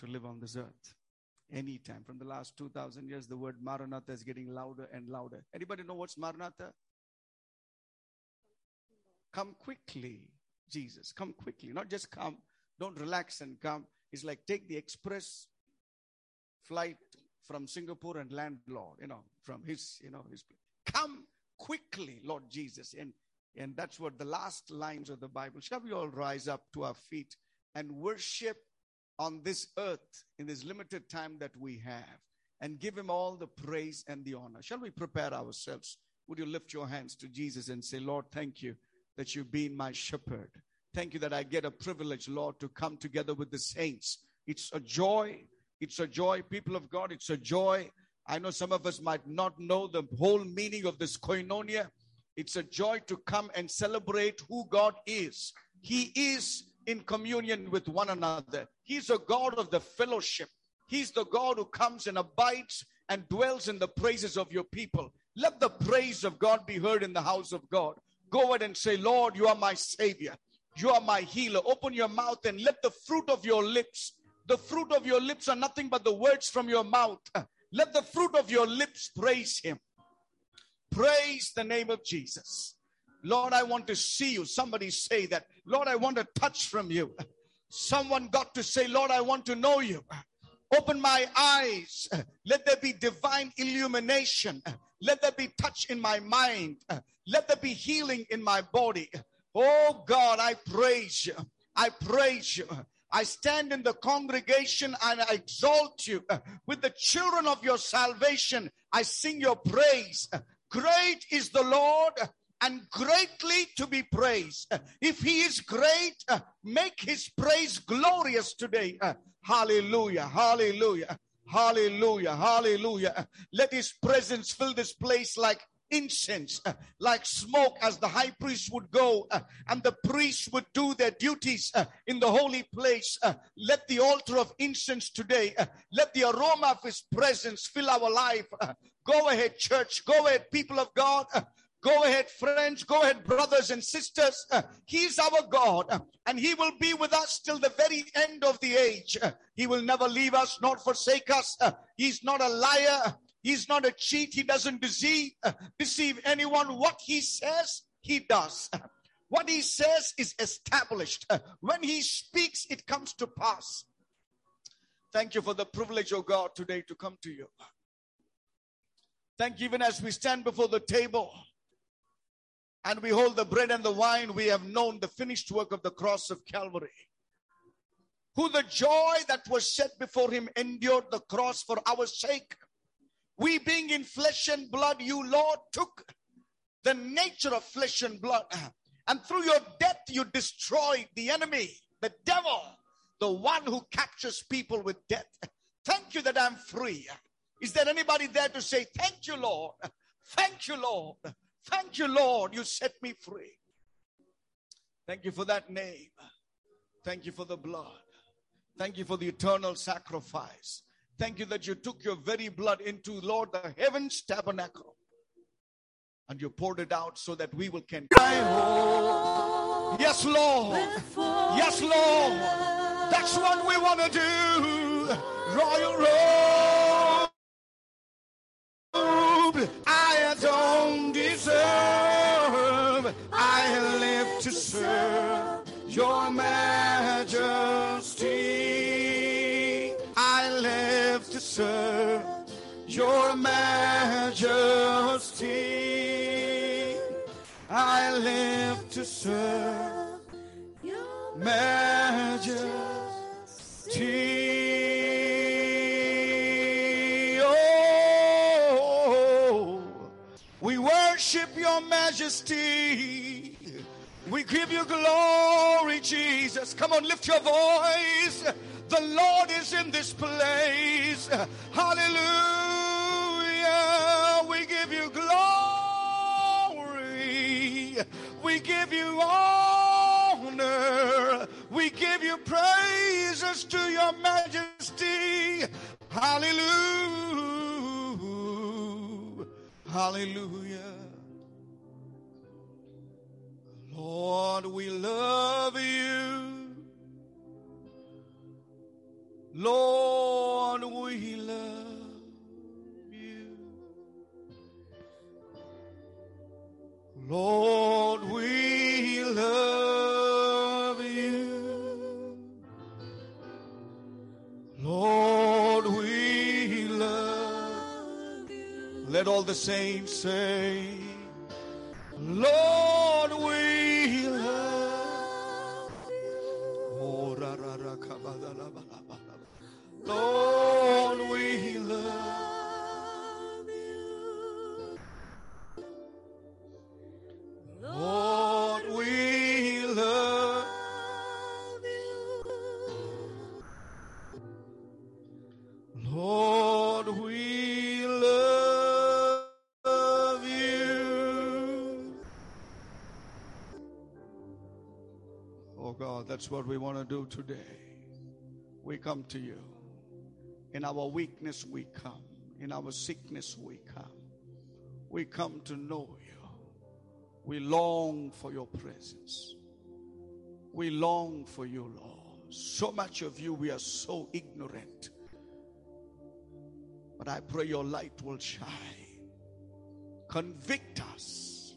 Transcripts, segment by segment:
to live on this earth. Anytime. From the last 2,000 years, the word Maranatha is getting louder and louder. Anybody know what's Maranatha? Come quickly, Jesus. Come quickly. Not just come. Don't relax and come. It's like take the express flight from Singapore and land, Lord, you know, from his, you know, his come quickly, Lord Jesus. And and that's what the last lines of the Bible. Shall we all rise up to our feet and worship on this earth in this limited time that we have and give him all the praise and the honor? Shall we prepare ourselves? Would you lift your hands to Jesus and say, Lord, thank you that you've been my shepherd. Thank you that I get a privilege, Lord, to come together with the saints. It's a joy. It's a joy, people of God. It's a joy. I know some of us might not know the whole meaning of this koinonia. It's a joy to come and celebrate who God is. He is in communion with one another. He's a God of the fellowship. He's the God who comes and abides and dwells in the praises of your people. Let the praise of God be heard in the house of God. Go ahead and say, Lord, you are my Savior. You are my healer. Open your mouth and let the fruit of your lips, the fruit of your lips are nothing but the words from your mouth. Let the fruit of your lips praise Him. Praise the name of Jesus. Lord, I want to see you. Somebody say that. Lord, I want a touch from you. Someone got to say, Lord, I want to know you. Open my eyes. Let there be divine illumination. Let there be touch in my mind. Let there be healing in my body. Oh God, I praise you. I praise you. I stand in the congregation and I exalt you. With the children of your salvation, I sing your praise. Great is the Lord and greatly to be praised. If he is great, make his praise glorious today. Hallelujah, hallelujah, hallelujah, hallelujah. Let his presence fill this place like incense, uh, like smoke, as the high priest would go uh, and the priests would do their duties uh, in the holy place. Uh, let the altar of incense today, uh, let the aroma of his presence fill our life. Uh, go ahead, church. Go ahead, people of God. Go ahead, friends. Go ahead, brothers and sisters. Uh, he's our God, uh, and He will be with us till the very end of the age. Uh, he will never leave us, nor forsake us. He's not a liar. He's not a cheat. He doesn't deceive, deceive anyone. What He says, He does. What He says is established. When He speaks, it comes to pass. Thank you for the privilege, of God, today to come to you. Thank you, even as we stand before the table and we hold the bread and the wine, we have known the finished work of the cross of Calvary. Who the joy that was set before him endured the cross for our sake. We being in flesh and blood, you Lord took the nature of flesh and blood. And through your death, you destroyed the enemy, the devil, the one who captures people with death. Thank you that I'm free. Is there anybody there to say, Thank you, Lord? Thank you, Lord. Thank you, Lord, you set me free. Thank you for that name. Thank you for the blood. Thank you for the eternal sacrifice. Thank you that you took your very blood into, Lord, the heavens tabernacle. And you poured it out so that we will can Yes, Lord. Yes, Lord. That's what we want to do. Royal Road. Your majesty. I live to serve your majesty. I live to serve your majesty. Oh, we worship your majesty. We give you glory, Jesus. Come on, lift your voice. The Lord is in this place. Hallelujah. We give you glory. We give you honor. We give you praises to your majesty. Hallelujah. Hallelujah. Lord, we love you. Lord, we love you. Lord, we love you. Lord, we love you. Let all the saints say, God, that's what we want to do today. We come to you. In our weakness, we come. In our sickness, we come. We come to know you. We long for your presence. We long for you, Lord. So much of you, we are so ignorant. But I pray your light will shine. Convict us.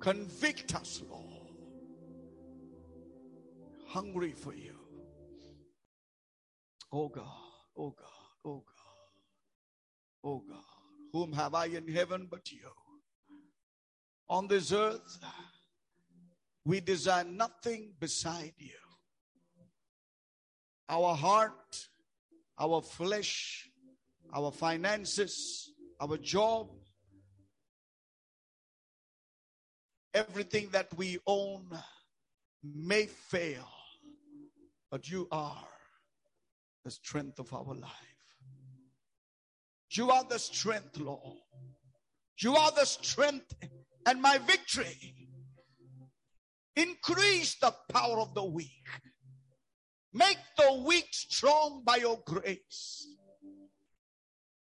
Convict us, Lord. Hungry for you. Oh God, oh God, oh God, oh God. Whom have I in heaven but you? On this earth, we desire nothing beside you. Our heart, our flesh, our finances, our job, everything that we own may fail, but you are the strength of our life. You are the strength, Lord. You are the strength and my victory. Increase the power of the weak. Make the weak strong by your grace.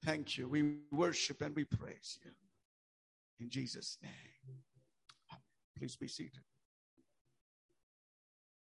Thank you. We worship and we praise you. In Jesus' name. Please be seated.